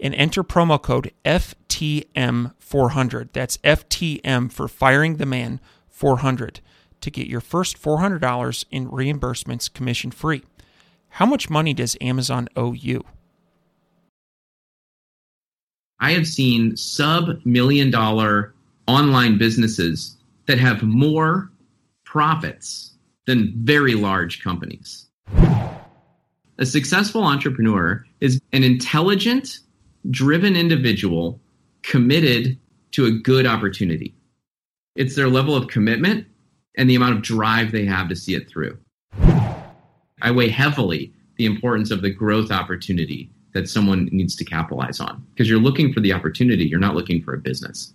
and enter promo code FTM400. That's FTM for Firing the Man 400 to get your first $400 in reimbursements commission free. How much money does Amazon owe you? I have seen sub million dollar online businesses that have more profits than very large companies. A successful entrepreneur is an intelligent, driven individual committed to a good opportunity. It's their level of commitment and the amount of drive they have to see it through. I weigh heavily the importance of the growth opportunity that someone needs to capitalize on because you're looking for the opportunity, you're not looking for a business.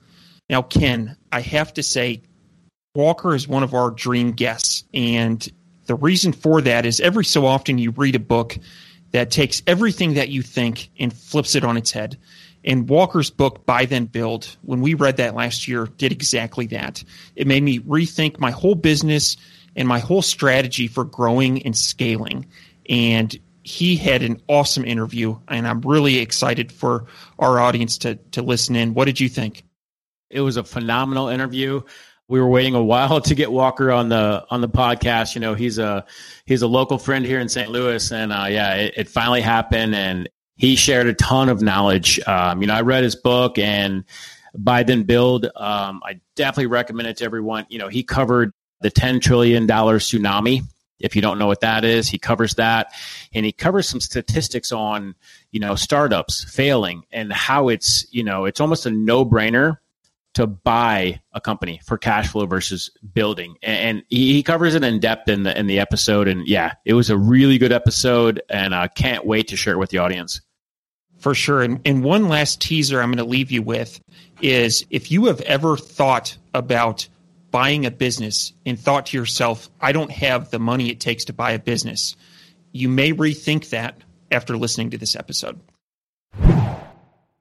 Now, Ken, I have to say, Walker is one of our dream guests. And the reason for that is every so often you read a book that takes everything that you think and flips it on its head. And Walker's book, Buy Then Build, when we read that last year, did exactly that. It made me rethink my whole business and my whole strategy for growing and scaling. And he had an awesome interview, and I'm really excited for our audience to, to listen in. What did you think? It was a phenomenal interview. We were waiting a while to get Walker on the on the podcast. You know, he's a he's a local friend here in St. Louis, and uh, yeah, it, it, finally happened. And he shared a ton of knowledge. Um, you know, I read his book and Buy Then Build. Um, I definitely recommend it to everyone. You know, he covered the ten trillion dollar tsunami. If you don't know what that is, he covers that, and he covers some statistics on you know startups failing and how it's you know it's almost a no brainer to buy a company for cash flow versus building. And he covers it in depth in the in the episode. And yeah, it was a really good episode, and I can't wait to share it with the audience. For sure. And, and one last teaser I'm going to leave you with is if you have ever thought about buying a business and thought to yourself, I don't have the money it takes to buy a business, you may rethink that after listening to this episode.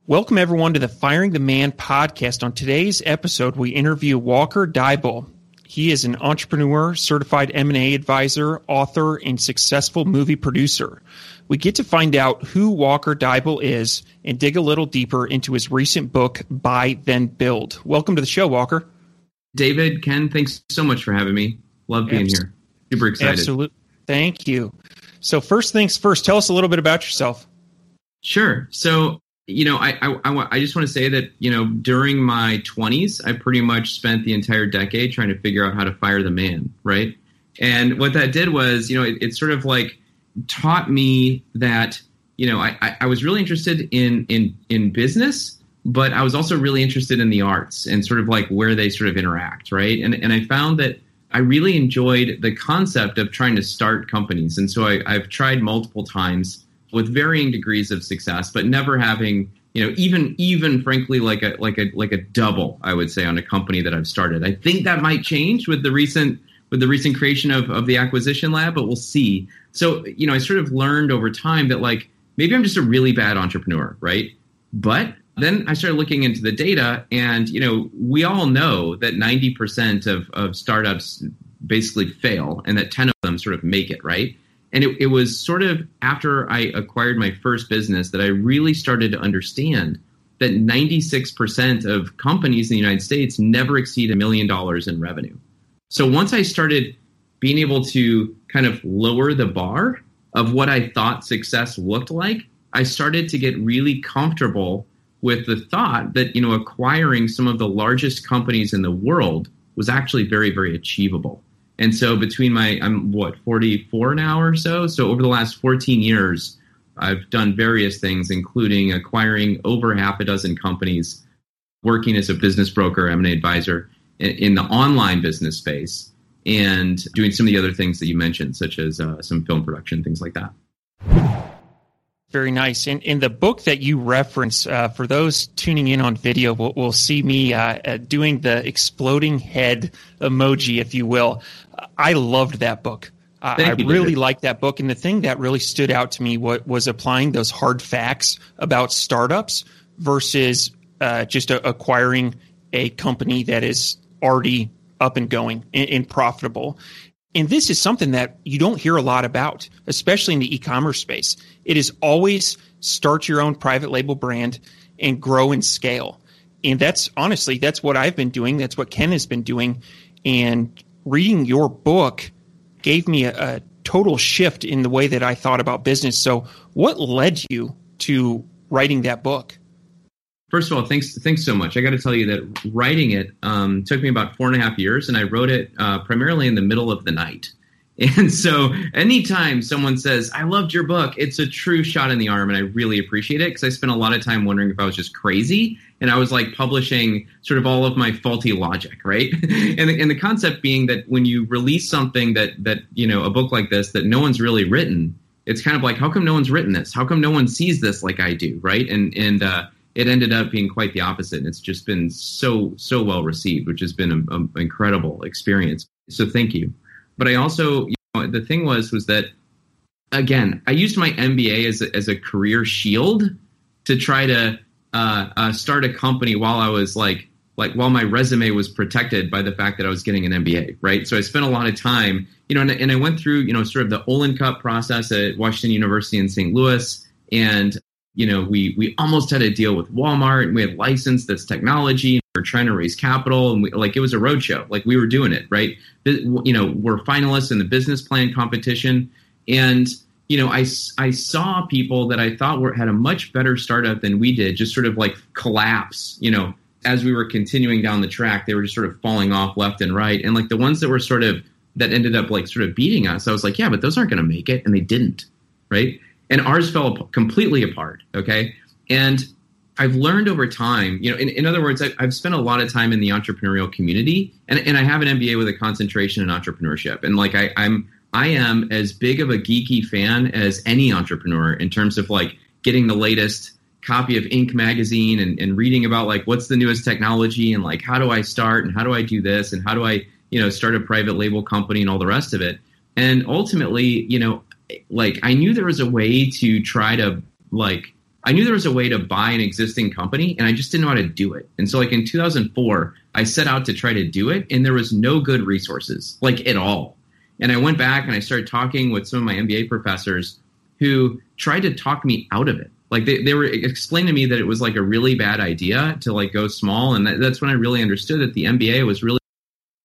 Welcome, everyone, to the Firing the Man podcast. On today's episode, we interview Walker Deibel. He is an entrepreneur, certified M&A advisor, author, and successful movie producer. We get to find out who Walker Deibel is and dig a little deeper into his recent book, Buy Then Build. Welcome to the show, Walker. David, Ken, thanks so much for having me. Love being here. Super excited. Absolutely. Thank you. So, first things first, tell us a little bit about yourself. Sure. So, you know, I, I, I just want to say that, you know, during my 20s, I pretty much spent the entire decade trying to figure out how to fire the man, right? And what that did was, you know, it, it sort of like taught me that, you know, I, I was really interested in, in, in business, but I was also really interested in the arts and sort of like where they sort of interact, right? And, and I found that I really enjoyed the concept of trying to start companies. And so I, I've tried multiple times with varying degrees of success, but never having you know even even frankly like a like a like a double I would say on a company that I've started. I think that might change with the recent with the recent creation of of the acquisition lab, but we'll see. So you know I sort of learned over time that like maybe I'm just a really bad entrepreneur, right? But then I started looking into the data, and you know we all know that 90% of of startups basically fail, and that 10 of them sort of make it, right? And it, it was sort of after I acquired my first business that I really started to understand that 96% of companies in the United States never exceed a million dollars in revenue. So once I started being able to kind of lower the bar of what I thought success looked like, I started to get really comfortable with the thought that you know acquiring some of the largest companies in the world was actually very very achievable. And so between my I'm what 44 now or so, so over the last 14 years, I've done various things, including acquiring over half a dozen companies, working as a business broker, M&A advisor in, the online business space, and doing some of the other things that you mentioned, such as uh, some film production, things like that. Very nice. In, in the book that you reference, uh, for those tuning in on video, will will see me uh, uh, doing the exploding head emoji, if you will. I loved that book. I you, really liked that book. And the thing that really stood out to me was, was applying those hard facts about startups versus uh, just a, acquiring a company that is already up and going and, and profitable. And this is something that you don't hear a lot about, especially in the e-commerce space. It is always start your own private label brand and grow and scale. And that's honestly, that's what I've been doing. That's what Ken has been doing. And reading your book gave me a, a total shift in the way that I thought about business. So what led you to writing that book? First of all, thanks thanks so much. I got to tell you that writing it um, took me about four and a half years, and I wrote it uh, primarily in the middle of the night. And so, anytime someone says, I loved your book, it's a true shot in the arm, and I really appreciate it because I spent a lot of time wondering if I was just crazy. And I was like publishing sort of all of my faulty logic, right? and, the, and the concept being that when you release something that, that, you know, a book like this that no one's really written, it's kind of like, how come no one's written this? How come no one sees this like I do, right? And, and, uh, it ended up being quite the opposite. And it's just been so, so well received, which has been an incredible experience. So thank you. But I also, you know, the thing was, was that again, I used my MBA as a, as a career shield to try to uh, uh, start a company while I was like, like while my resume was protected by the fact that I was getting an MBA, right? So I spent a lot of time, you know, and, and I went through, you know, sort of the Olin Cup process at Washington University in St. Louis, and you know, we we almost had a deal with Walmart, and we had licensed this technology. And we are trying to raise capital, and we, like it was a roadshow. Like we were doing it, right? You know, we're finalists in the business plan competition, and you know, I, I saw people that I thought were had a much better startup than we did, just sort of like collapse. You know, as we were continuing down the track, they were just sort of falling off left and right, and like the ones that were sort of that ended up like sort of beating us, I was like, yeah, but those aren't going to make it, and they didn't, right? And ours fell completely apart. Okay, and I've learned over time, you know, in, in other words, I, have spent a lot of time in the entrepreneurial community, and, and I have an MBA with a concentration in entrepreneurship, and like I, I'm I am as big of a geeky fan as any entrepreneur in terms of like getting the latest copy of Inc. magazine and, and reading about like what's the newest technology and like how do I start and how do I do this and how do I you know start a private label company and all the rest of it. And ultimately, you know, like I knew there was a way to try to like I knew there was a way to buy an existing company and I just didn't know how to do it. And so like in 2004, I set out to try to do it and there was no good resources like at all. And I went back and I started talking with some of my MBA professors who tried to talk me out of it. Like they, they were explaining to me that it was like a really bad idea to like go small. And that, that's when I really understood that the MBA was really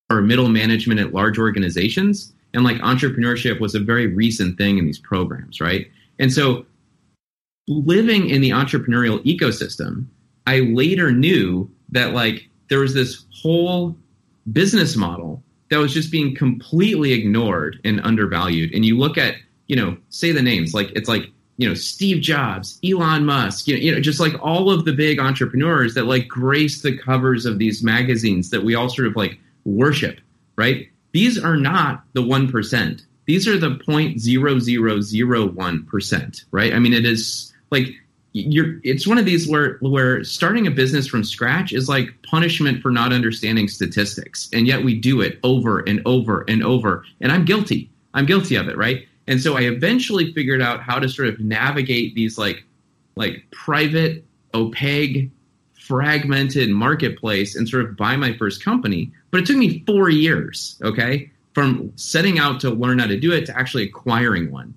for middle management at large organizations and like entrepreneurship was a very recent thing in these programs, right? And so living in the entrepreneurial ecosystem, I later knew that like there was this whole business model that was just being completely ignored and undervalued. And you look at, you know, say the names, like it's like, you know, Steve Jobs, Elon Musk, you know, you know, just like all of the big entrepreneurs that like grace the covers of these magazines that we all sort of like worship, right? These are not the 1%. These are the 0.0001%, right? I mean, it is like you're it's one of these where where starting a business from scratch is like punishment for not understanding statistics. And yet we do it over and over and over. And I'm guilty. I'm guilty of it, right? And so I eventually figured out how to sort of navigate these like like private, opaque, fragmented marketplace and sort of buy my first company. But it took me four years, okay, from setting out to learn how to do it to actually acquiring one.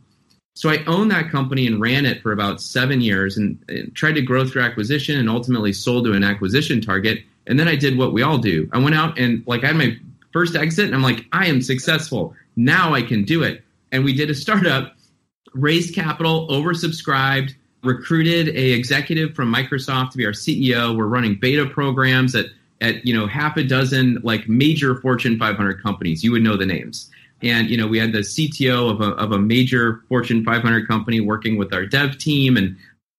So I owned that company and ran it for about seven years and, and tried to grow through acquisition and ultimately sold to an acquisition target. And then I did what we all do. I went out and like I had my first exit and I'm like, I am successful. Now I can do it. And we did a startup, raised capital, oversubscribed, recruited a executive from Microsoft to be our CEO. We're running beta programs at at you know half a dozen like major Fortune 500 companies. You would know the names. And you know we had the CTO of a of a major Fortune 500 company working with our dev team, and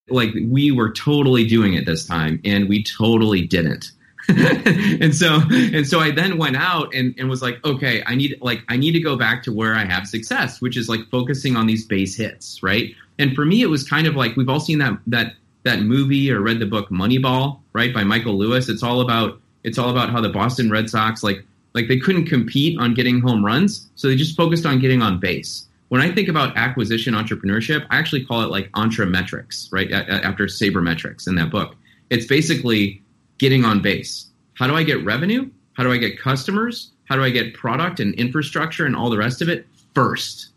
like we were totally doing it this time, and we totally didn't. and so and so I then went out and, and was like, okay, I need like I need to go back to where I have success, which is like focusing on these base hits, right? And for me, it was kind of like we've all seen that that that movie or read the book Moneyball, right, by Michael Lewis. It's all about it's all about how the Boston Red Sox like like they couldn't compete on getting home runs, so they just focused on getting on base. When I think about acquisition entrepreneurship, I actually call it like metrics, right? After sabermetrics in that book. It's basically getting on base. How do I get revenue? How do I get customers? How do I get product and infrastructure and all the rest of it first?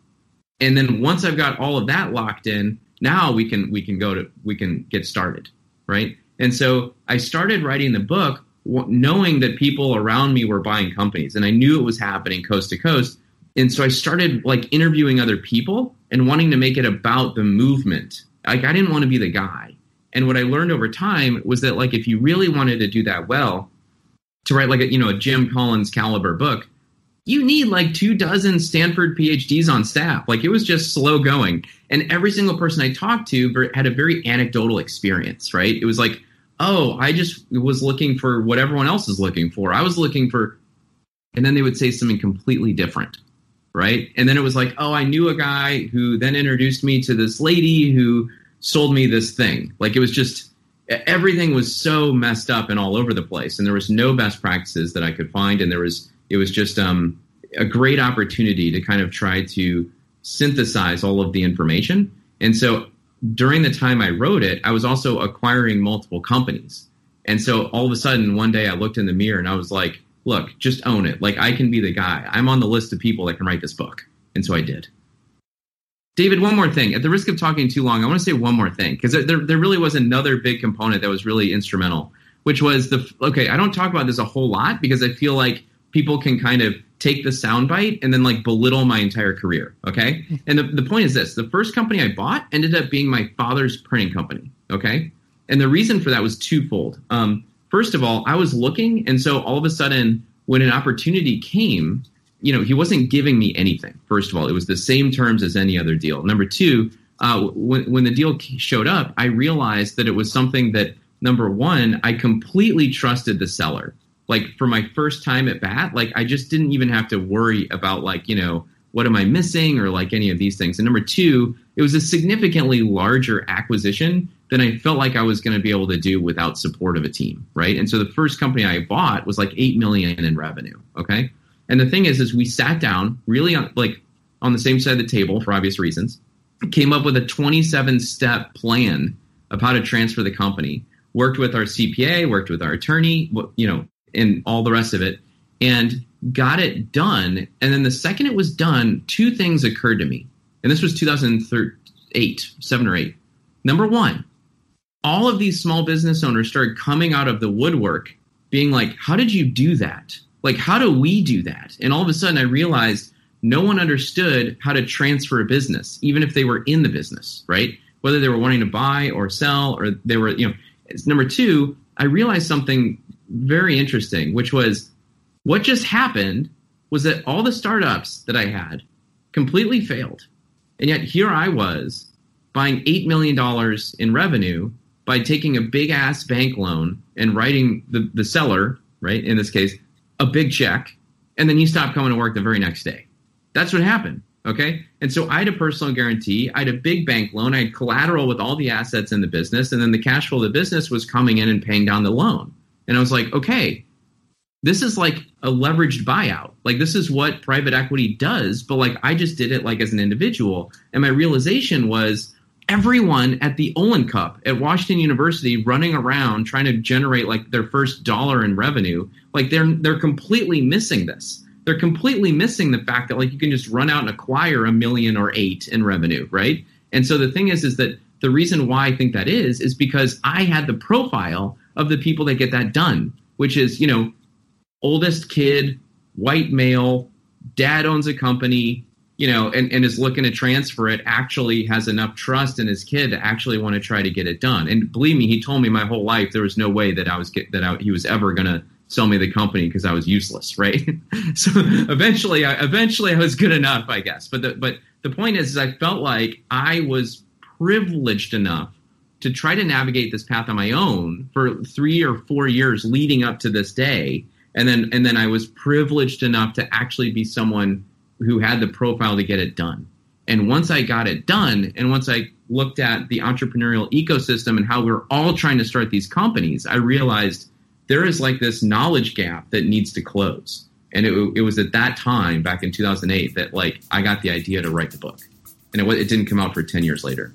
And then once I've got all of that locked in, now we can we can go to we can get started, right? And so I started writing the book knowing that people around me were buying companies and I knew it was happening coast to coast. And so I started like interviewing other people and wanting to make it about the movement. Like I didn't want to be the guy. And what I learned over time was that like if you really wanted to do that well, to write like a you know a Jim Collins caliber book, you need like two dozen Stanford PhDs on staff. Like it was just slow going. And every single person I talked to had a very anecdotal experience, right? It was like, oh, I just was looking for what everyone else is looking for. I was looking for, and then they would say something completely different, right? And then it was like, oh, I knew a guy who then introduced me to this lady who sold me this thing. Like it was just everything was so messed up and all over the place, and there was no best practices that I could find, and there was it was just um, a great opportunity to kind of try to synthesize all of the information. And so during the time I wrote it, I was also acquiring multiple companies. And so all of a sudden, one day I looked in the mirror and I was like, look, just own it. Like, I can be the guy. I'm on the list of people that can write this book. And so I did. David, one more thing. At the risk of talking too long, I want to say one more thing because there, there really was another big component that was really instrumental, which was the okay. I don't talk about this a whole lot because I feel like people can kind of take the soundbite and then like belittle my entire career. Okay. And the, the point is this the first company I bought ended up being my father's printing company. Okay. And the reason for that was twofold. Um, first of all, I was looking, and so all of a sudden, when an opportunity came, you know, he wasn't giving me anything. First of all, it was the same terms as any other deal. Number two, uh, when when the deal showed up, I realized that it was something that number one, I completely trusted the seller. Like for my first time at bat, like I just didn't even have to worry about like you know what am I missing or like any of these things. And number two, it was a significantly larger acquisition than I felt like I was going to be able to do without support of a team, right? And so the first company I bought was like eight million in revenue. Okay. And the thing is, is we sat down really on, like on the same side of the table for obvious reasons, came up with a 27 step plan of how to transfer the company, worked with our CPA, worked with our attorney, you know, and all the rest of it, and got it done. And then the second it was done, two things occurred to me. And this was 2008, seven or eight. Number one, all of these small business owners started coming out of the woodwork being like, How did you do that? like how do we do that and all of a sudden i realized no one understood how to transfer a business even if they were in the business right whether they were wanting to buy or sell or they were you know number two i realized something very interesting which was what just happened was that all the startups that i had completely failed and yet here i was buying $8 million in revenue by taking a big ass bank loan and writing the, the seller right in this case a big check, and then he stopped coming to work the very next day. That's what happened. Okay. And so I had a personal guarantee. I had a big bank loan. I had collateral with all the assets in the business. And then the cash flow of the business was coming in and paying down the loan. And I was like, okay, this is like a leveraged buyout. Like this is what private equity does. But like I just did it like as an individual. And my realization was everyone at the Olin Cup at Washington University running around trying to generate like their first dollar in revenue, like they're they're completely missing this. They're completely missing the fact that like you can just run out and acquire a million or eight in revenue, right? And so the thing is is that the reason why I think that is is because I had the profile of the people that get that done, which is, you know, oldest kid, white male, dad owns a company, you know, and, and is looking to transfer it actually has enough trust in his kid to actually want to try to get it done. And believe me, he told me my whole life there was no way that I was get, that I, he was ever going to sell me the company because I was useless, right? so eventually, I, eventually I was good enough, I guess. But the, but the point is, is I felt like I was privileged enough to try to navigate this path on my own for three or four years leading up to this day, and then and then I was privileged enough to actually be someone who had the profile to get it done. And once I got it done, and once I looked at the entrepreneurial ecosystem and how we're all trying to start these companies, I realized there is like this knowledge gap that needs to close. And it, it was at that time, back in 2008, that like I got the idea to write the book, and it, it didn't come out for 10 years later.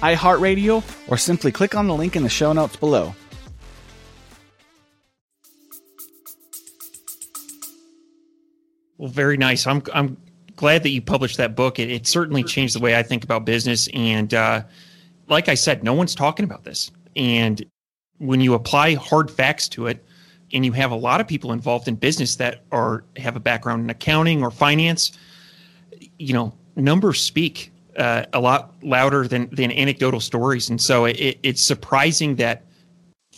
iHeartRadio, or simply click on the link in the show notes below. Well, very nice. I'm I'm glad that you published that book. It, it certainly changed the way I think about business. And uh, like I said, no one's talking about this. And when you apply hard facts to it, and you have a lot of people involved in business that are have a background in accounting or finance, you know, numbers speak uh, a lot louder than than anecdotal stories, and so it, it's surprising that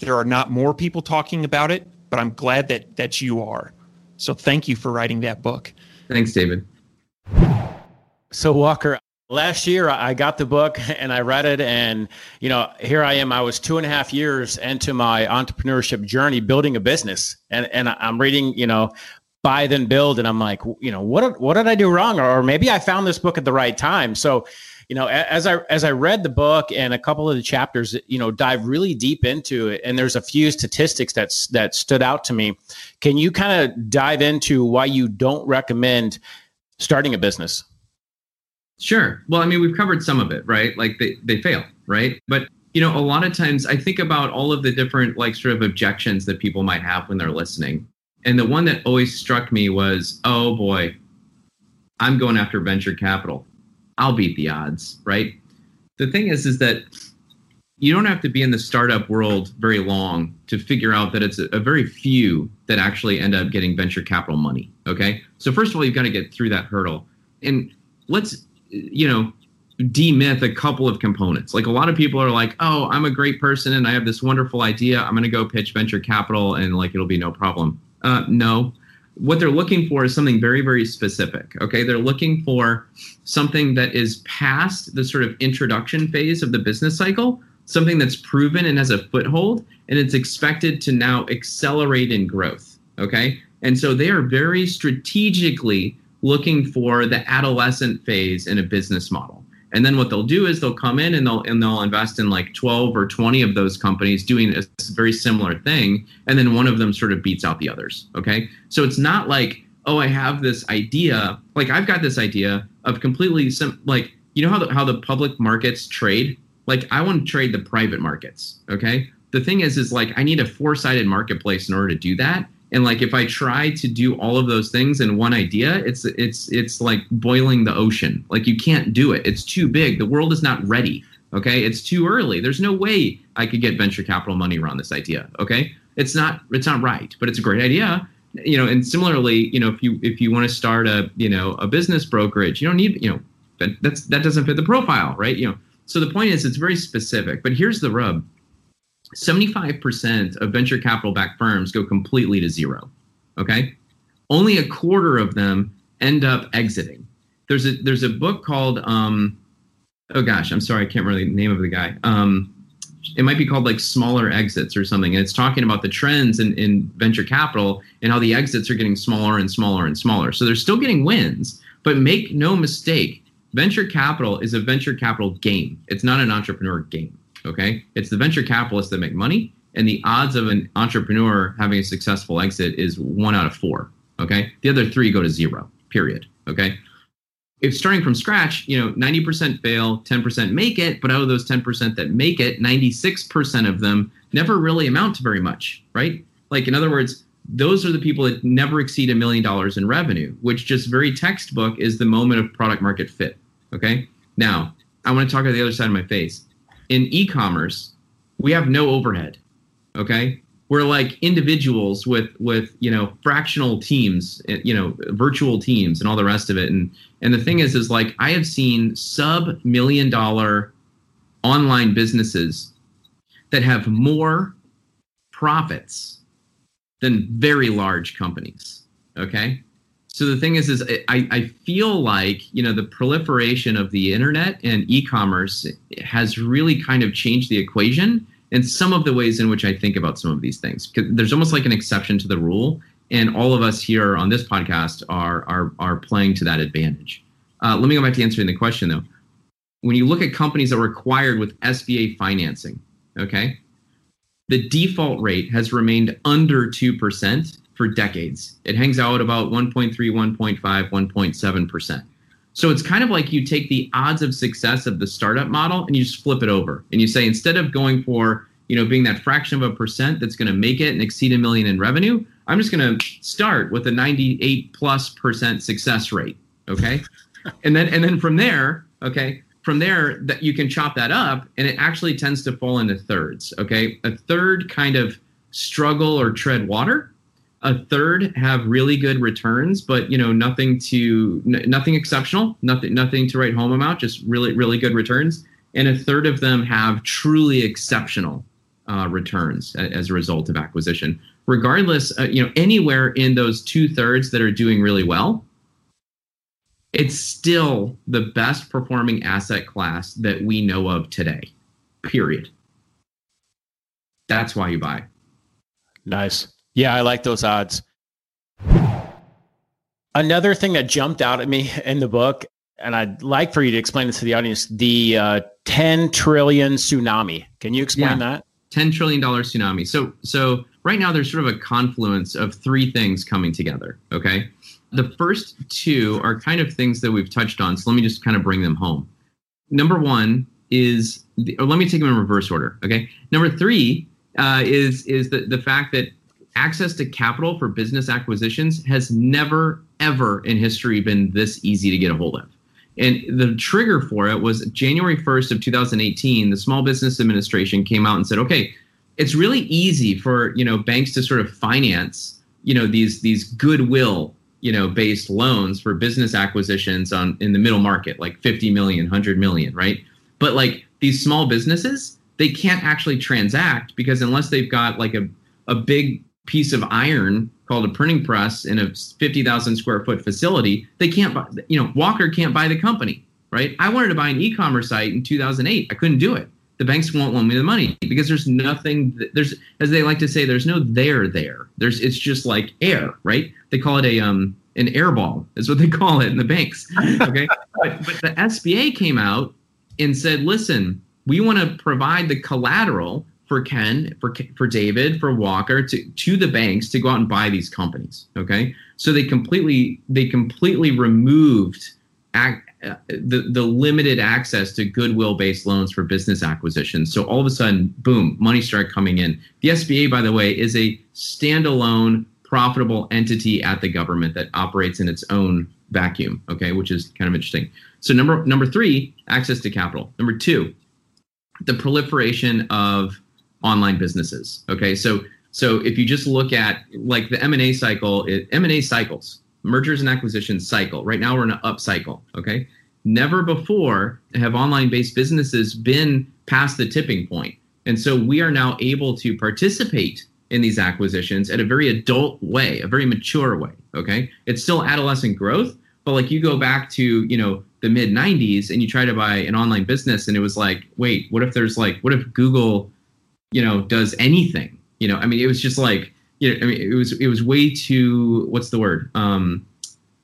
there are not more people talking about it. But I'm glad that that you are. So thank you for writing that book. Thanks, David. So Walker, last year I got the book and I read it, and you know, here I am. I was two and a half years into my entrepreneurship journey, building a business, and and I'm reading, you know, buy then build. And i'm like you know what what did i do wrong? Or maybe i found this book at the right time. So you know as i as i read the book and a couple of the chapters you know dive really deep into it and there's a few statistics that's that stood out to me can you kind of dive into why you don't recommend starting a business? Sure. Well i mean we've covered some of it right? Like they they fail right? But you know a lot of times i think about all of the different like sort of objections that people might have when they're listening and the one that always struck me was, oh boy, I'm going after venture capital. I'll beat the odds, right? The thing is, is that you don't have to be in the startup world very long to figure out that it's a, a, very few that actually end up getting venture capital money. Okay. So, first of all, you've got to get through that hurdle. And let's, you know, demyth a couple of components. Like a lot of people are like, oh, I'm a great person and I have this wonderful idea. I'm going to go pitch venture capital and like it'll be no problem. Uh, no. What they're looking for is something very, very specific. Okay. They're looking for something that is past the sort of introduction phase of the business cycle, something that's proven and has a foothold, and it's expected to now accelerate in growth. Okay. And so they are very strategically looking for the adolescent phase in a business model. And then what they'll do is they'll come in and they'll and they'll invest in like 12 or 20 of those companies doing a very similar thing and then one of them sort of beats out the others, okay? So it's not like, "Oh, I have this idea." Like I've got this idea of completely sim- like you know how the, how the public markets trade? Like I want to trade the private markets, okay? The thing is is like I need a four-sided marketplace in order to do that and like if i try to do all of those things in one idea it's it's it's like boiling the ocean. Like you can't do it. It's too big. The world is not ready okay? It's too early. There's no way i could get venture capital money around this idea okay? It's not it's not right but it's a great idea. You know and similarly you know if you if you want to start a you know a business brokerage you don't need you know that that's that doesn't fit the profile right? You know so the point is it's very specific. But here's the rub 75% of venture capital backed firms go completely to zero. Okay. Only a quarter of them end up exiting. There's a there's a book called um, oh gosh, I'm sorry, I can't remember the name of the guy. Um, it might be called like smaller exits or something. And it's talking about the trends in, in venture capital and how the exits are getting smaller and smaller and smaller. So they're still getting wins, but make no mistake, venture capital is a venture capital game. It's not an entrepreneur game. Okay, it's the venture capitalists that make money, and the odds of an entrepreneur having a successful exit is one out of four. Okay. The other three go to zero, period. Okay. If starting from scratch, you know, 90% fail, 10% make it, but out of those 10% that make it, 96% of them never really amount to very much, right? Like, in other words, those are the people that never exceed a million dollars in revenue, which just very textbook is the moment of product market fit. Okay. Now, I want to talk about the other side of my face. In e commerce, we have no overhead. Okay we're like individuals with with you know fractional teams you know virtual teams and all the rest of it and and the thing is is like i have seen sub million dollar online businesses that have more profits than very large companies okay so the thing is is I, I feel like you know the proliferation of the internet and e-commerce has really kind of changed the equation and some of the ways in which I think about some of these things. Because there's almost like an exception to the rule, and all of us here on this podcast are are are playing to that advantage. Uh, let me go back to answering the question though. When you look at companies that were acquired with SBA financing, okay, the default rate has remained under two percent for decades. It hangs out about 1.3, 1.5, 1.7 percent. So it's kind of like you take the odds of success of the startup model and you just flip it over. And you say, instead of going for, you know, being that fraction of a percent that's going to make it and exceed a million in revenue, I'm just going to start with a 98 plus percent success rate. Okay. and then, and then from there, okay, from there that you can chop that up and it actually tends to fall into thirds. Okay. A third kind of struggle or tread water a third have really good returns but you know nothing to n- nothing exceptional nothing nothing to write home about just really really good returns. And a third of them have truly exceptional uh, returns a- as a result of acquisition. Regardless uh, you know anywhere in those two thirds that are doing really well it's still the best performing asset class that we know of today period. That's why you buy. Nice yeah, I like those odds. Another thing that jumped out at me in the book, and I'd like for you to explain this to the audience the uh, 10 trillion tsunami. Can you explain yeah. that? $10 trillion tsunami. So, so right now there's sort of a confluence of three things coming together. Okay. The first two are kind of things that we've touched on. So let me just kind of bring them home. Number one is, the, or let me take them in reverse order. Okay. Number three uh, is is the, the fact that access to capital for business acquisitions has never, ever in history been this easy to get a hold of. And the trigger for it was January 1st of 2018, the Small Business Administration came out and said, okay, it's really easy for, you know, banks to sort of finance, you know, these these goodwill, you know, based loans for business acquisitions on in the middle market, like 50 million, 100 million, right? But like these small businesses, they can't actually transact because unless they've got like a a big piece of iron called a printing press in a 50,000 square foot facility, they can't buy, you know, Walker can't buy the company, right? I wanted to buy an e-commerce site in 2008. I couldn't do it. The banks won't loan me the money because there's nothing, there's, as they like to say, there's no there there. There's, it's just like air, right? They call it a, um, an airball is what they call it in the banks. Okay. but, but the SBA came out and said, listen, we want to provide the collateral for Ken, for for David, for Walker to to the banks to go out and buy these companies. Okay, so they completely they completely removed act, uh, the the limited access to goodwill based loans for business acquisitions. So all of a sudden, boom, money started coming in. The SBA, by the way, is a standalone profitable entity at the government that operates in its own vacuum. Okay, which is kind of interesting. So number number three, access to capital. Number two, the proliferation of online businesses. Okay, so so if you just look at like the M and A cycle, M and A cycles, mergers and acquisitions cycle. Right now we're in an up cycle. Okay, never before have online based businesses been past the tipping point, and so we are now able to participate in these acquisitions at a very adult way, a very mature way. Okay, it's still adolescent growth, but like you go back to you know the mid 90s and you try to buy an online business and it was like wait what if there's like what if google you know, does anything. You know, I mean, it was just like, you know, I mean, it was it was way too what's the word? Um,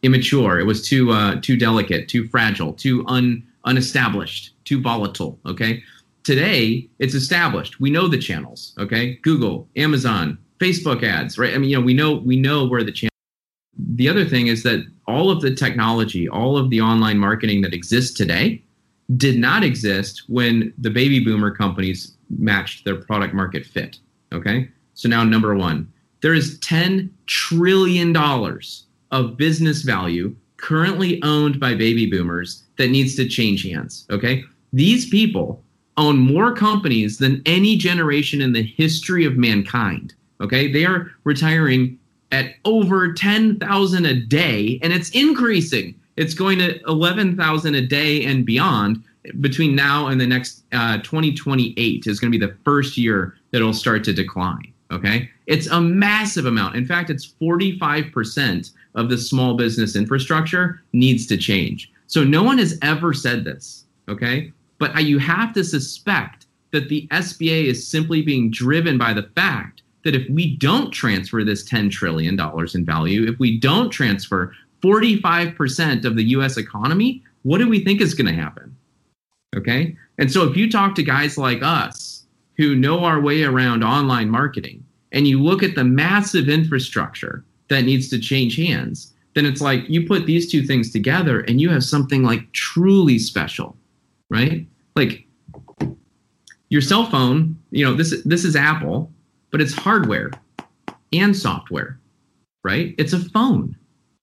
immature. It was too uh, too delicate, too fragile, too un unestablished, too volatile. Okay. Today it's established. We know the channels. Okay. Google, Amazon, Facebook ads. Right. I mean, you know, we know we know where the channel the other thing is that all of the technology, all of the online marketing that exists today did not exist when the baby boomer companies matched their product market fit. Okay. So now, number one, there is $10 trillion of business value currently owned by baby boomers that needs to change hands. Okay. These people own more companies than any generation in the history of mankind. Okay. They are retiring at over 10,000 a day and it's increasing. It's going to 11,000 a day and beyond between now and the next uh, 2028 is going to be the first year that it'll start to decline. Okay. It's a massive amount. In fact, it's 45% of the small business infrastructure needs to change. So no one has ever said this. Okay. But you have to suspect that the SBA is simply being driven by the fact that if we don't transfer this $10 trillion in value, if we don't transfer 45% of the US economy, what do we think is going to happen? Okay. And so if you talk to guys like us who know our way around online marketing and you look at the massive infrastructure that needs to change hands, then it's like you put these two things together and you have something like truly special, right? Like your cell phone, you know, this this is Apple, but it's hardware and software, right? It's a phone.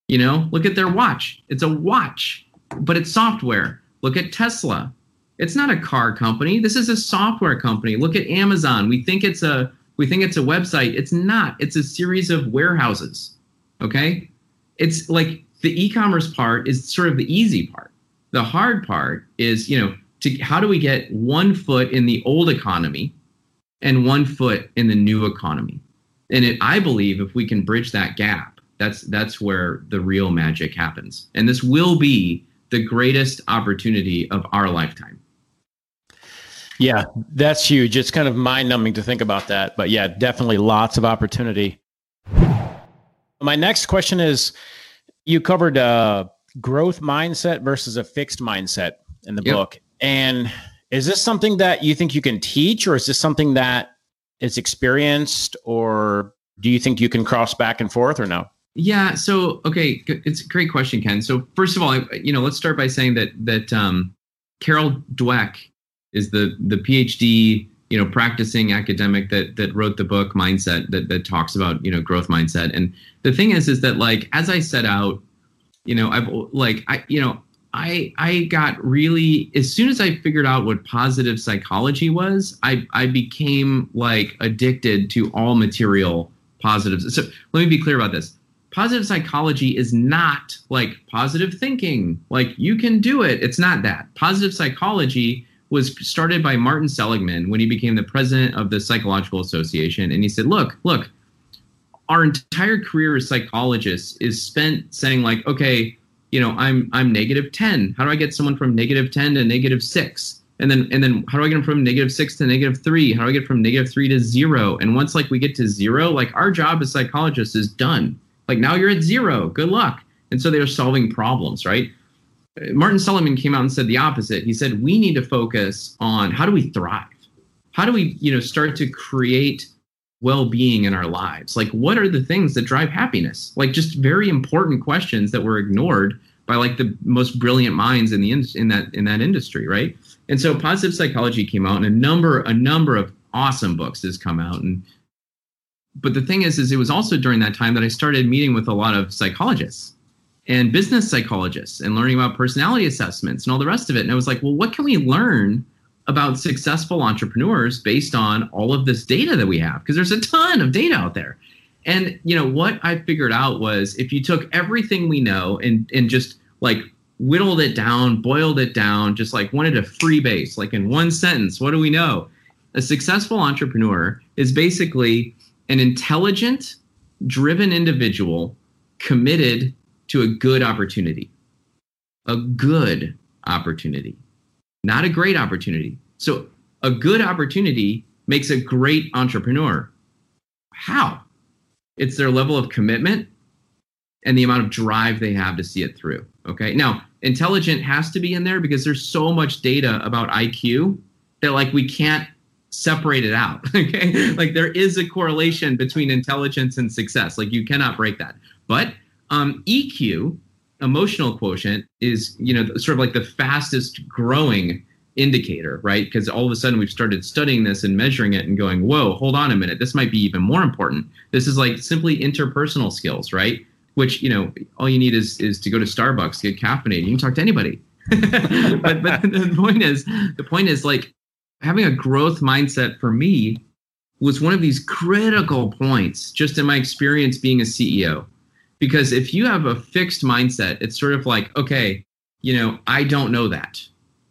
You know, look at their watch. It's a watch, but it's software. Look at Tesla. It's not a car company. This is a software company. Look at Amazon. We think it's a we think it's a website. It's not. It's a series of warehouses. Okay? It's like the e-commerce part is sort of the easy part. The hard part is, you know, to how do we get one foot in the old economy and one foot in the new economy? And it, I believe if we can bridge that gap, that's that's where the real magic happens. And this will be the greatest opportunity of our lifetime. Yeah, that's huge. It's kind of mind numbing to think about that. But yeah, definitely lots of opportunity. My next question is you covered a growth mindset versus a fixed mindset in the yep. book. And is this something that you think you can teach, or is this something that is experienced, or do you think you can cross back and forth, or no? Yeah. So, okay, it's a great question, Ken. So, first of all, you know, let's start by saying that that um, Carol Dweck is the the PhD you know practicing academic that that wrote the book mindset that that talks about you know growth mindset. And the thing is is that like as i set out you know i've like i you know i i got really as soon as i figured out what positive psychology was i i became like addicted to all material positives. So let me be clear about this. Positive psychology is not like positive thinking. Like you can do it. It's not that. Positive psychology was started by Martin Seligman when he became the president of the Psychological Association. And he said, look, look, our entire career as psychologists is spent saying like, okay, you know, I'm I'm negative 10. How do I get someone from negative 10 to negative 6? And then and then how do I get them from negative 6 to negative 3? How do I get from negative 3 to 0? And once like we get to 0, like our job as psychologists is done. Like now you're at 0. Good luck. And so they're solving problems, right? Martin Seligman came out and said the opposite. He said we need to focus on how do we thrive? How do we, you know, start to create well-being in our lives? Like what are the things that drive happiness? Like just very important questions that were ignored by like the most brilliant minds in the in, in that in that industry, right? And so positive psychology came out and a number a number of awesome books has come out and but the thing is is it was also during that time that I started meeting with a lot of psychologists and business psychologists and learning about personality assessments and all the rest of it. And I was like, well, what can we learn about successful entrepreneurs based on all of this data that we have? Because there's a ton of data out there. And you know what I figured out was if you took everything we know and and just like whittled it down, boiled it down, just like wanted a free base, like in one sentence, what do we know? A successful entrepreneur is basically an intelligent, driven individual committed to a good opportunity. A good opportunity, not a great opportunity. So, a good opportunity makes a great entrepreneur. How? It's their level of commitment and the amount of drive they have to see it through. Okay. Now, intelligent has to be in there because there's so much data about IQ that, like, we can't separate it out. Okay. like, there is a correlation between intelligence and success. Like, you cannot break that. But Um, EQ, emotional quotient, is you know sort of like the fastest growing indicator, right? Because all of a sudden we've started studying this and measuring it and going, whoa, hold on a minute, this might be even more important. This is like simply interpersonal skills, right? Which you know, all you need is is to go to Starbucks, get caffeinated. You can talk to anybody. but but the point is, the point is like having a growth mindset for me was one of these critical points just in my experience being a CEO. Because if you have a fixed mindset, it's sort of like, okay, you know, I don't know that.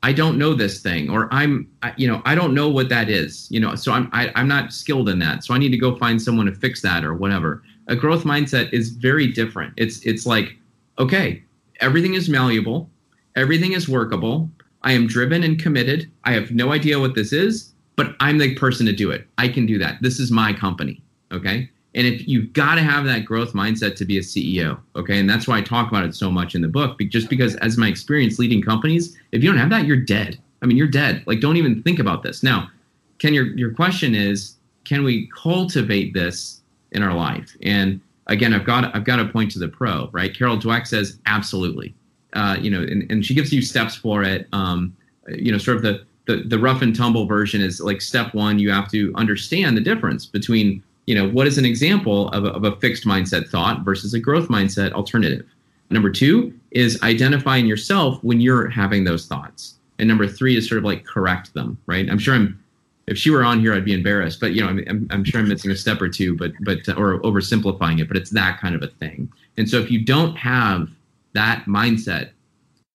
I don't know this thing, or I'm, you know, I don't know what that is, you know, so I'm, I, am i am not skilled in that. So I need to go find someone to fix that or whatever. A growth mindset is very different. It's, it's like, okay, everything is malleable, everything is workable. I am driven and committed. I have no idea what this is, but I'm the person to do it. I can do that. This is my company. Okay. And if you've got to have that growth mindset to be a CEO, okay, and that's why I talk about it so much in the book, just because as my experience leading companies, if you don't have that, you're dead. I mean, you're dead. Like, don't even think about this. Now, Ken, your your question is, can we cultivate this in our life? And again, I've got I've got to point to the pro, right? Carol Dweck says absolutely. Uh, you know, and, and she gives you steps for it. Um, you know, sort of the, the the rough and tumble version is like step one, you have to understand the difference between you know, what is an example of a, of a fixed mindset thought versus a growth mindset alternative? Number two is identifying yourself when you're having those thoughts. And number three is sort of like correct them, right? I'm sure I'm, if she were on here, I'd be embarrassed, but you know, I'm, I'm sure I'm missing a step or two, but, but, or oversimplifying it, but it's that kind of a thing. And so if you don't have that mindset,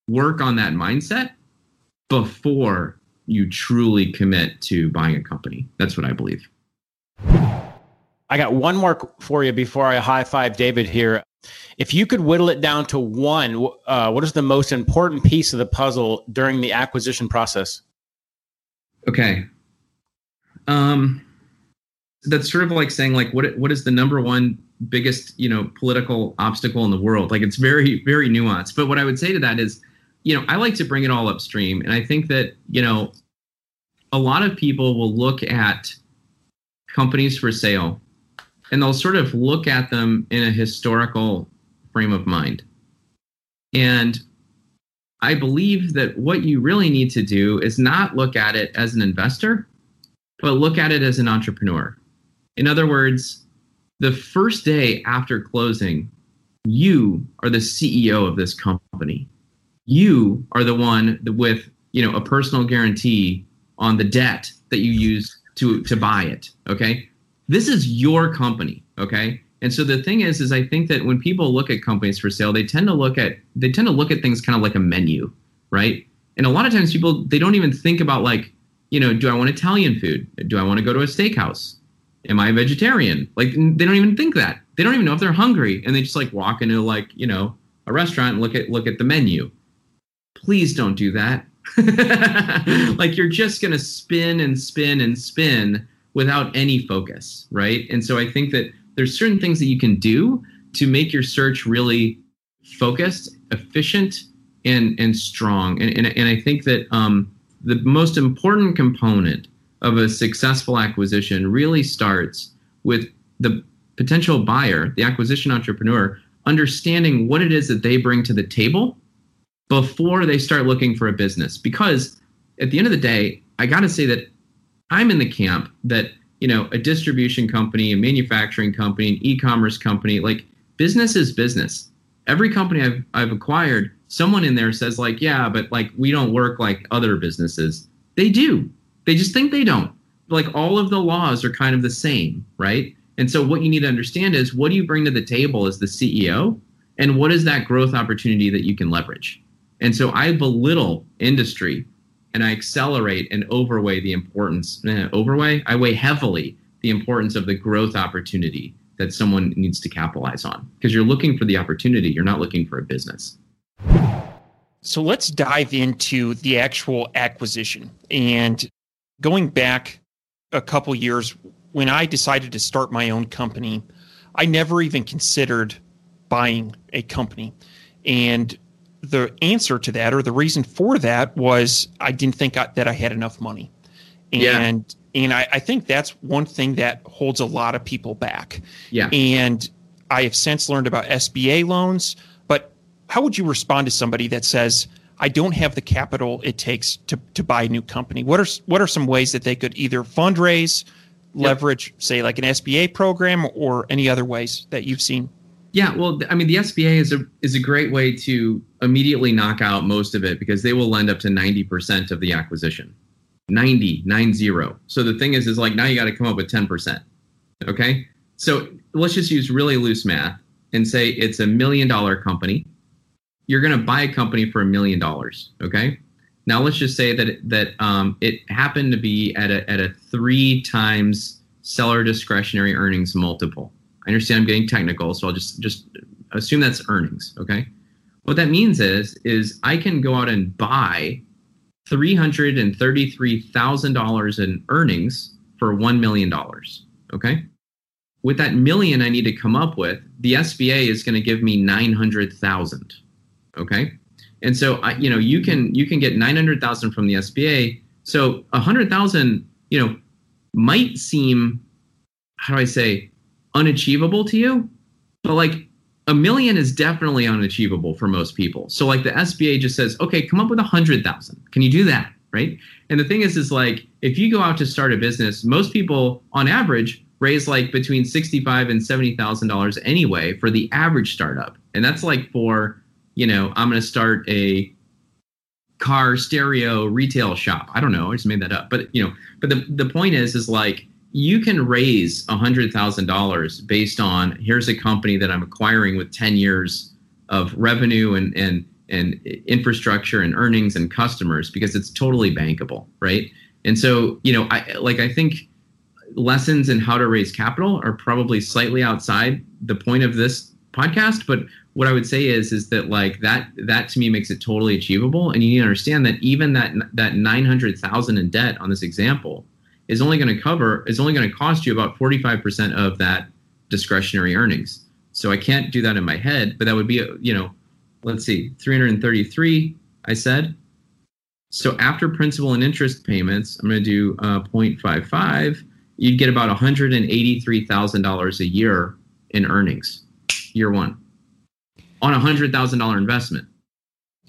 work on that mindset before you truly commit to buying a company. That's what I believe. I got one more for you before I high five David here. If you could whittle it down to one, uh, what is the most important piece of the puzzle during the acquisition process? Okay. Um, that's sort of like saying like what what is the number one biggest you know political obstacle in the world? Like it's very very nuanced. But what I would say to that is, you know, I like to bring it all upstream, and I think that you know, a lot of people will look at companies for sale and they'll sort of look at them in a historical frame of mind. And I believe that what you really need to do is not look at it as an investor, but look at it as an entrepreneur. In other words, the first day after closing, you are the CEO of this company. You are the one with, you know, a personal guarantee on the debt that you use to to buy it, okay? This is your company okay? And so the thing is is i think that when people look at companies for sale they tend to look at they tend to look at things kind of like a menu right? And a lot of times people they don't even think about like you know do i want italian food? Do i want to go to a steakhouse? Am i a vegetarian? Like they don't even think that. They don't even know if they're hungry and they just like walk into like you know a restaurant and look at look at the menu. Please don't do that. Like you're just to spin and spin and spin without any focus, right? And so I think that there's certain things that you can do to make your search really focused, efficient, and and strong. And and, and I think that um, the most important component of a successful acquisition really starts with the potential buyer, the acquisition entrepreneur, understanding what it is that they bring to the table before they start looking for a business. Because at the end of the day, I got to say that I'm in the camp that you know a distribution company, a manufacturing company, an e-commerce company, like business is business. Every company I've I've acquired, someone in there says like, yeah, but like we don't work like other businesses. They do. They just think they don't. Like all of the laws are kind of the same, right? And so what you need to understand is what do you bring to the table as the CEO and what is that growth opportunity that you can leverage? And so I belittle industry and I accelerate and overweigh the importance. Eh, overweigh? I weigh heavily the importance of the growth opportunity that someone needs to capitalize on because you're looking for the opportunity. You're not looking for a business. So let's dive into the actual acquisition. And going back a couple years, when I decided to start my own company, I never even considered buying a company. And the answer to that or the reason for that was I didn't think I, that I had enough money. And yeah. and I, I think that's one thing that holds a lot of people back. Yeah. And I have since learned about SBA loans, but how would you respond to somebody that says, I don't have the capital it takes to, to buy a new company? What are what are some ways that they could either fundraise, leverage, yep. say like an SBA program, or any other ways that you've seen? Yeah, well, I mean, the SBA is a is a great way to immediately knock out most of it because they will lend up to ninety percent of the acquisition, 90, nine zero. So the thing is, is like now you got to come up with ten percent. Okay, so let's just use really loose math and say it's a million dollar company. You're going to buy a company for a million dollars. Okay, now let's just say that that um, it happened to be at a at a three times seller discretionary earnings multiple I understand I'm getting technical, so I'll just just assume that's earnings. Okay. What that means is is I can go out and buy three hundred and thirty three thousand dollars in earnings for one million dollars. Okay. With that million I need to come up with, the SBA is going to give me nine hundred thousand. Okay. And so I, you know, you can you can get nine hundred thousand from the SBA. So a hundred thousand, you know, might seem, how do I say, unachievable to you, but like a million is definitely unachievable for most people. So like the SBA just says, okay, come up with a hundred thousand. Can you do that? Right. And the thing is, is like if you go out to start a business, most people on average raise like between sixty-five and seventy thousand dollars anyway for the average startup, and that's like for you know I'm going to start a car stereo retail shop. I don't know, I just made that up, but you know, but the the point is, is like you can raise $100,000 based on here's a company that I'm acquiring with 10 years of revenue and, and, and infrastructure and earnings and customers because it's totally bankable, right? And so, you know, I like I think lessons in how to raise capital are probably slightly outside the point of this podcast, but what I would say is is that like that that to me makes it totally achievable and you need to understand that even that that 900,000 in debt on this example is only going to cover is only going to cost you about 45% of that discretionary earnings. So I can't do that in my head, but that would be you know, let's see, 333 I said. So after principal and interest payments, I'm going to do uh, 0.55. You'd get about $183,000 a year in earnings, year one, on a hundred thousand dollar investment.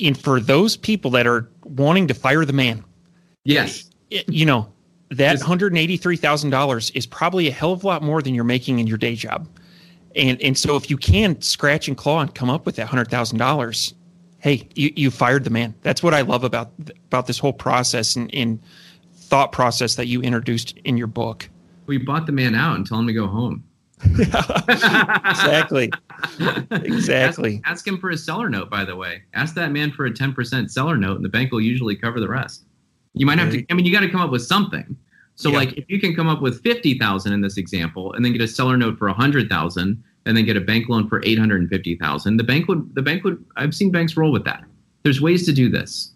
And for those people that are wanting to fire the man, yes, you know, that $183,000 is probably a hell of a lot more than you're making in your day job. And and so if you can scratch and claw and come up with that $100,000, hey, you, you fired the man. That's what I love about about this whole process and, and thought process that you introduced in your book. We bought the man out and tell him to go home. exactly. Exactly. Ask, ask, him for a seller note, by the way. Ask that man for a 10% seller note, and the bank will usually cover the rest. You might have to. I mean, you got to come up with something. So, yeah. like, if you can come up with fifty thousand in this example, and then get a seller note for a hundred thousand, and then get a bank loan for eight hundred and fifty thousand, the bank would. The bank would. I've seen banks roll with that. There's ways to do this.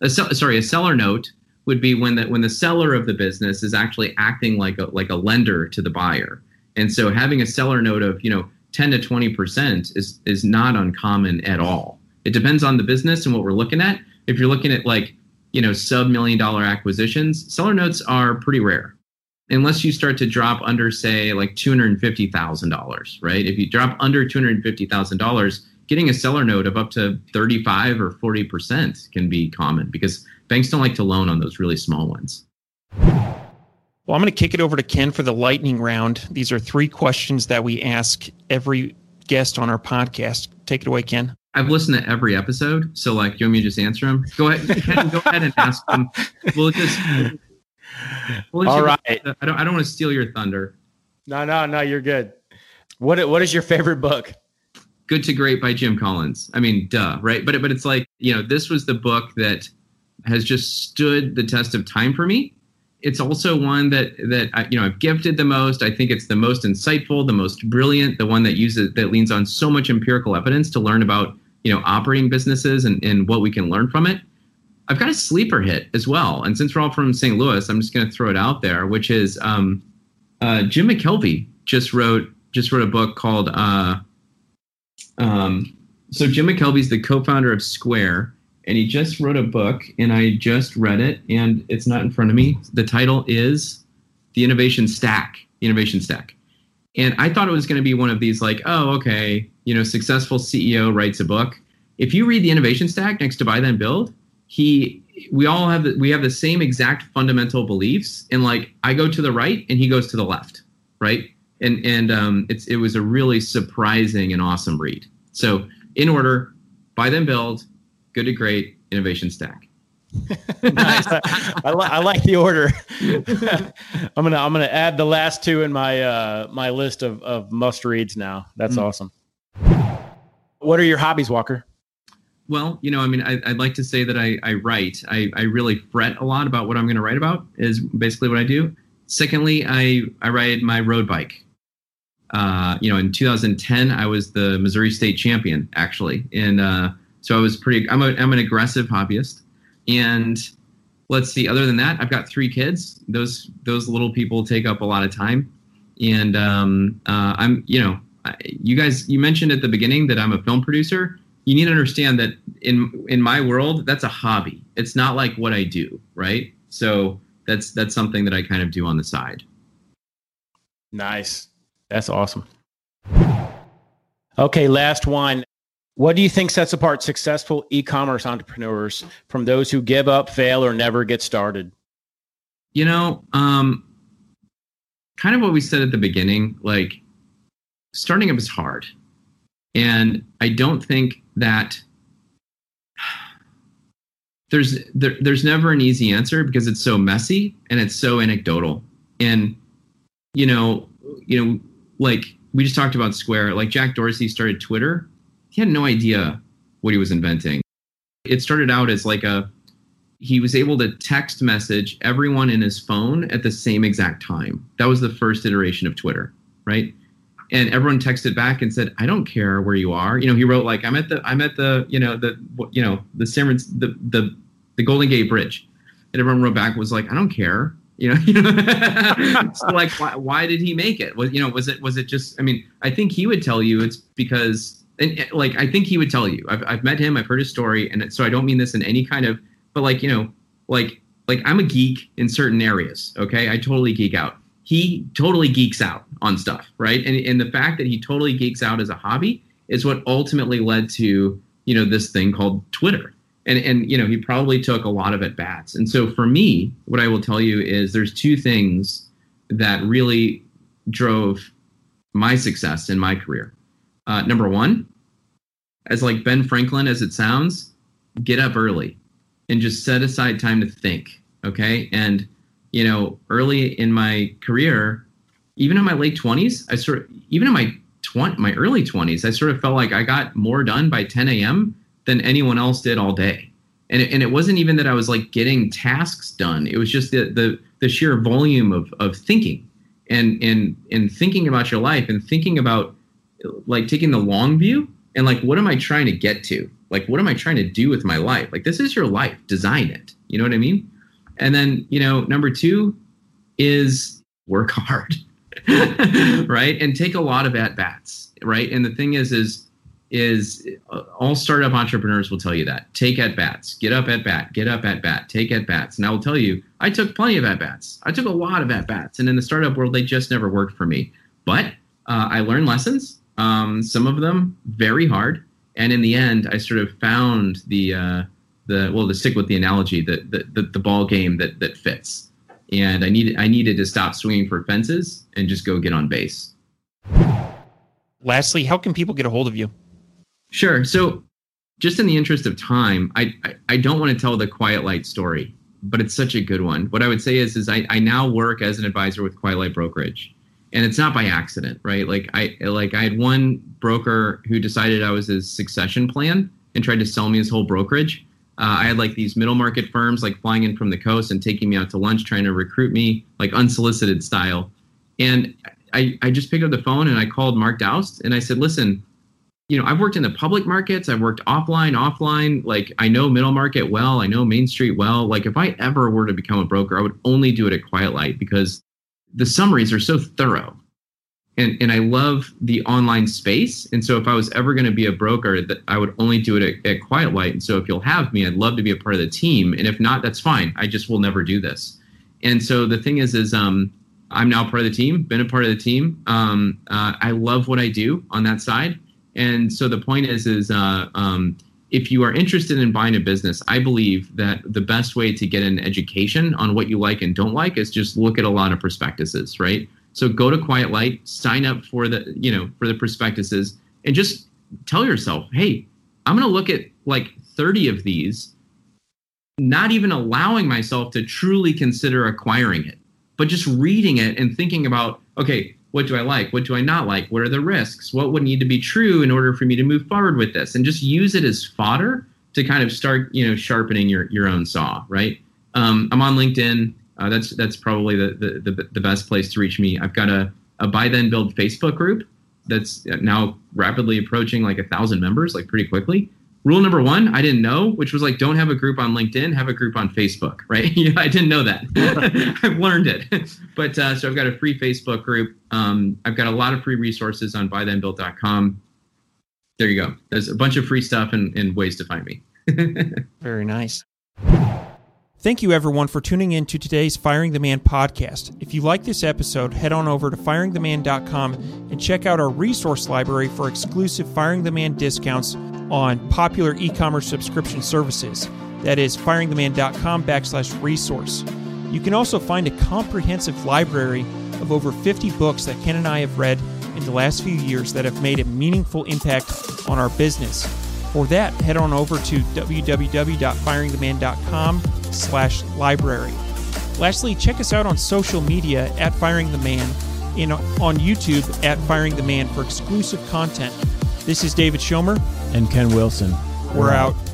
A sorry, a seller note would be when that when the seller of the business is actually acting like a like a lender to the buyer. And so, having a seller note of you know ten to twenty percent is is not uncommon at all. It depends on the business and what we're looking at. If you're looking at like you know sub million dollar acquisitions, seller notes are pretty rare. Unless you start to drop under, say, like two hundred and fifty thousand dollars, right? If you drop under two hundred and fifty thousand dollars, getting a seller note of up to thirty-five or forty percent can be common because banks don't like to loan on those really small ones. Well, I'm going to kick it over to Ken for the lightning round. These are three questions that we ask every guest on our podcast. Take it away, Ken. I've listened to every episode, so like, you want me to just answer them? Go ahead, go ahead and ask them. We'll just. We'll All right. I don't. I don't want to steal your thunder. No, no, no. You're good. What What is your favorite book? Good to Great by Jim Collins. I mean, duh, right? But but it's like you know, this was the book that has just stood the test of time for me. It's also one that that I, you know I've gifted the most. I think it's the most insightful, the most brilliant, the one that uses that leans on so much empirical evidence to learn about you know operating businesses and, and what we can learn from it i've got a sleeper hit as well. And since we're all from st louis i'm just going to throw it out there which is um, uh, jim mckelvey just wrote just wrote a book called uh, um, so jim mckelvey's the co-founder of square and he just wrote a book and i just read it and it's not in front of me. The title is the innovation stack the innovation stack. And I thought it was going to be one of these like, oh, okay, you know, successful CEO writes a book. If you read the innovation stack next to buy then build, he we all have the, we have the same exact fundamental beliefs and like I go to the right and he goes to the left, right? And and um, it's it was a really surprising and awesome read. So in order, buy then build, good to great, innovation stack. nice. I, I, li- I, like the order. I'm gonna I'm gonna add the last two in my uh, my list of, of must reads now. That's mm. awesome. What are your hobbies, Walker? Well, you know, I mean, I, would like to say that I, I write. I, I really fret a lot about what I'm going to write about. Is basically what I do. Secondly, I I ride my road bike. Uh, you know, in 2010, I was the Missouri State champion actually, and uh, so I was pretty. I'm a I'm an aggressive hobbyist. And let's see, other than that, I've got three kids. Those those little people take up a lot of time. And um, uh, I'm, you know, you guys, you mentioned at the beginning that I'm a film producer. You need to understand that in in my world, that's a hobby. It's not like what I do, right? So that's that's something that I kind of do on the side. Nice. That's awesome. Okay, last one. What do you think sets apart successful e commerce entrepreneurs from those who give up, fail, or never get started? You know, um, kind of what we said at the beginning like starting up is hard. And I don't think that there's there, there's never an easy answer because it's so messy and it's so anecdotal. And you know, you know, like we just talked about Square, like Jack Dorsey started Twitter he had no idea what he was inventing. It started out as like a he was able to text message everyone in his phone at the same exact time. That was the first iteration of Twitter, right? And everyone texted back and said, "I don't care where you are." You know, he wrote like, "I'm at the I'm at the you know the you know the San the the the Golden Gate Bridge," and everyone wrote back was like, "I don't care." You know, so like, why, why did he make it? Was you know, was it was it just? I mean, I think he would tell you it's because and like I think he would tell you. I've I've met him. I've heard his story, and so I don't mean this in any kind of, but like you know, like like I'm a geek in certain areas. Okay, I totally geek out. He totally geeks out on stuff, right? And and the fact that he totally geeks out as a hobby is what ultimately led to you know this thing called Twitter. And and you know he probably took a lot of at bats. And so for me, what I will tell you is there's two things that really drove my success in my career. Uh, number one, as like Ben Franklin as it sounds, get up early and just set aside time to think. Okay. And, you know, early in my career, even in my late 20s, I sort of, even in my 20, my early 20s, I sort of felt like I got more done by 10 a.m. than anyone else did all day. And it, and it wasn't even that I was like getting tasks done. It was just the, the, the sheer volume of, of thinking and, and, and thinking about your life and thinking about like taking the long view and like what am i trying to get to like what am i trying to do with my life like this is your life design it you know what i mean and then you know number two is work hard right? And take a lot of at bats right? And the thing is is is uh, all startup entrepreneurs will tell you that. Take at bats. Get up at bat. Get up at bat. Take at bats. And i will tell you i took plenty of at bats. I took a lot of at bats. And in the startup world they just never worked for me. But uh, i learned lessons um, some of them very hard, and in the end, I sort of found the uh, the well to stick with the analogy that the, the, the ball game that that fits. And I needed I needed to stop swinging for fences and just go get on base. Lastly, how can people get a hold of you? Sure. So, just in the interest of time, I, I, I don't want to tell the Quiet Light story, but it's such a good one. What I would say is, is I, I now work as an advisor with Quiet Light Brokerage and it's not by accident, right? Like I like I had one broker who decided I was his succession plan and tried to sell me his whole brokerage. Uh, I had like these middle market firms like flying in from the coast and taking me out to lunch, trying to recruit me like unsolicited style. And I, I just picked up the phone and I called Mark Daoust and I said, listen, you know, I've worked in the public markets, I've worked offline, offline. Like I know middle market well, I know Main Street well. Like if I ever were to become a broker, I would only do it at Quiet Light because the summaries are so thorough. And, and I love the online space. And so if I was ever going to be a broker, that I would only do it at, at Quiet Light. And so if you'll have me, I'd love to be a part of the team. And if not, that's fine. I just will never do this. And so the thing is, is um, I'm now part of the team, been a part of the team. Um, uh, I love what I do on that side. And so the point is, is uh, um, if you are interested in buying a business, I believe that the best way to get an education on what you like and don't like is just look at a lot of prospectuses, right? So go to Quiet Light, sign up for the, you know, for the prospectuses, and just tell yourself, hey, I'm going to look at like 30 of these, not even allowing myself to truly consider acquiring it, but just reading it and thinking about, okay, what do I like? What do I not like? What are the risks? What would need to be true in order for me to move forward with this? And just use it as fodder to kind of start, you know, sharpening your, your own saw, right? Um, I'm on LinkedIn. Uh, that's that's probably the, the, the the best place to reach me. I've got a a buy then build Facebook group that's now rapidly approaching like a thousand members, like pretty quickly. Rule number one, I didn't know, which was like don't have a group on LinkedIn, have a group on Facebook, right? I didn't know that. I've learned it. but uh, so I've got a free Facebook group. Um, I've got a lot of free resources on buythenbuild.com. There you go. There's a bunch of free stuff and, and ways to find me. Very nice. Thank you, everyone, for tuning in to today's Firing the Man podcast. If you like this episode, head on over to firingtheman.com and check out our resource library for exclusive Firing the Man discounts on popular e commerce subscription services. That is firingtheman.com backslash resource. You can also find a comprehensive library of over 50 books that Ken and I have read in the last few years that have made a meaningful impact on our business. For that, head on over to www.firingtheman.com slash library. Lastly, check us out on social media at Firing the Man and on YouTube at Firing the Man for exclusive content. This is David Schomer. And Ken Wilson. We're, We're out. out.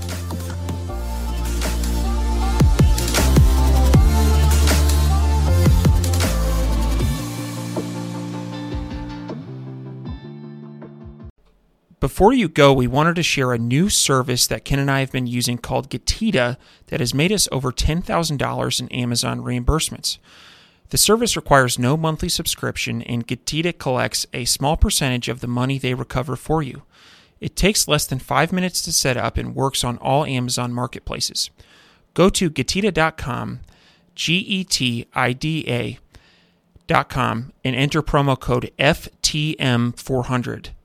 Before you go, we wanted to share a new service that Ken and I have been using called Getida that has made us over $10,000 in Amazon reimbursements. The service requires no monthly subscription, and Getida collects a small percentage of the money they recover for you. It takes less than five minutes to set up and works on all Amazon marketplaces. Go to Getida.com, G E T I D A.com, and enter promo code FTM400.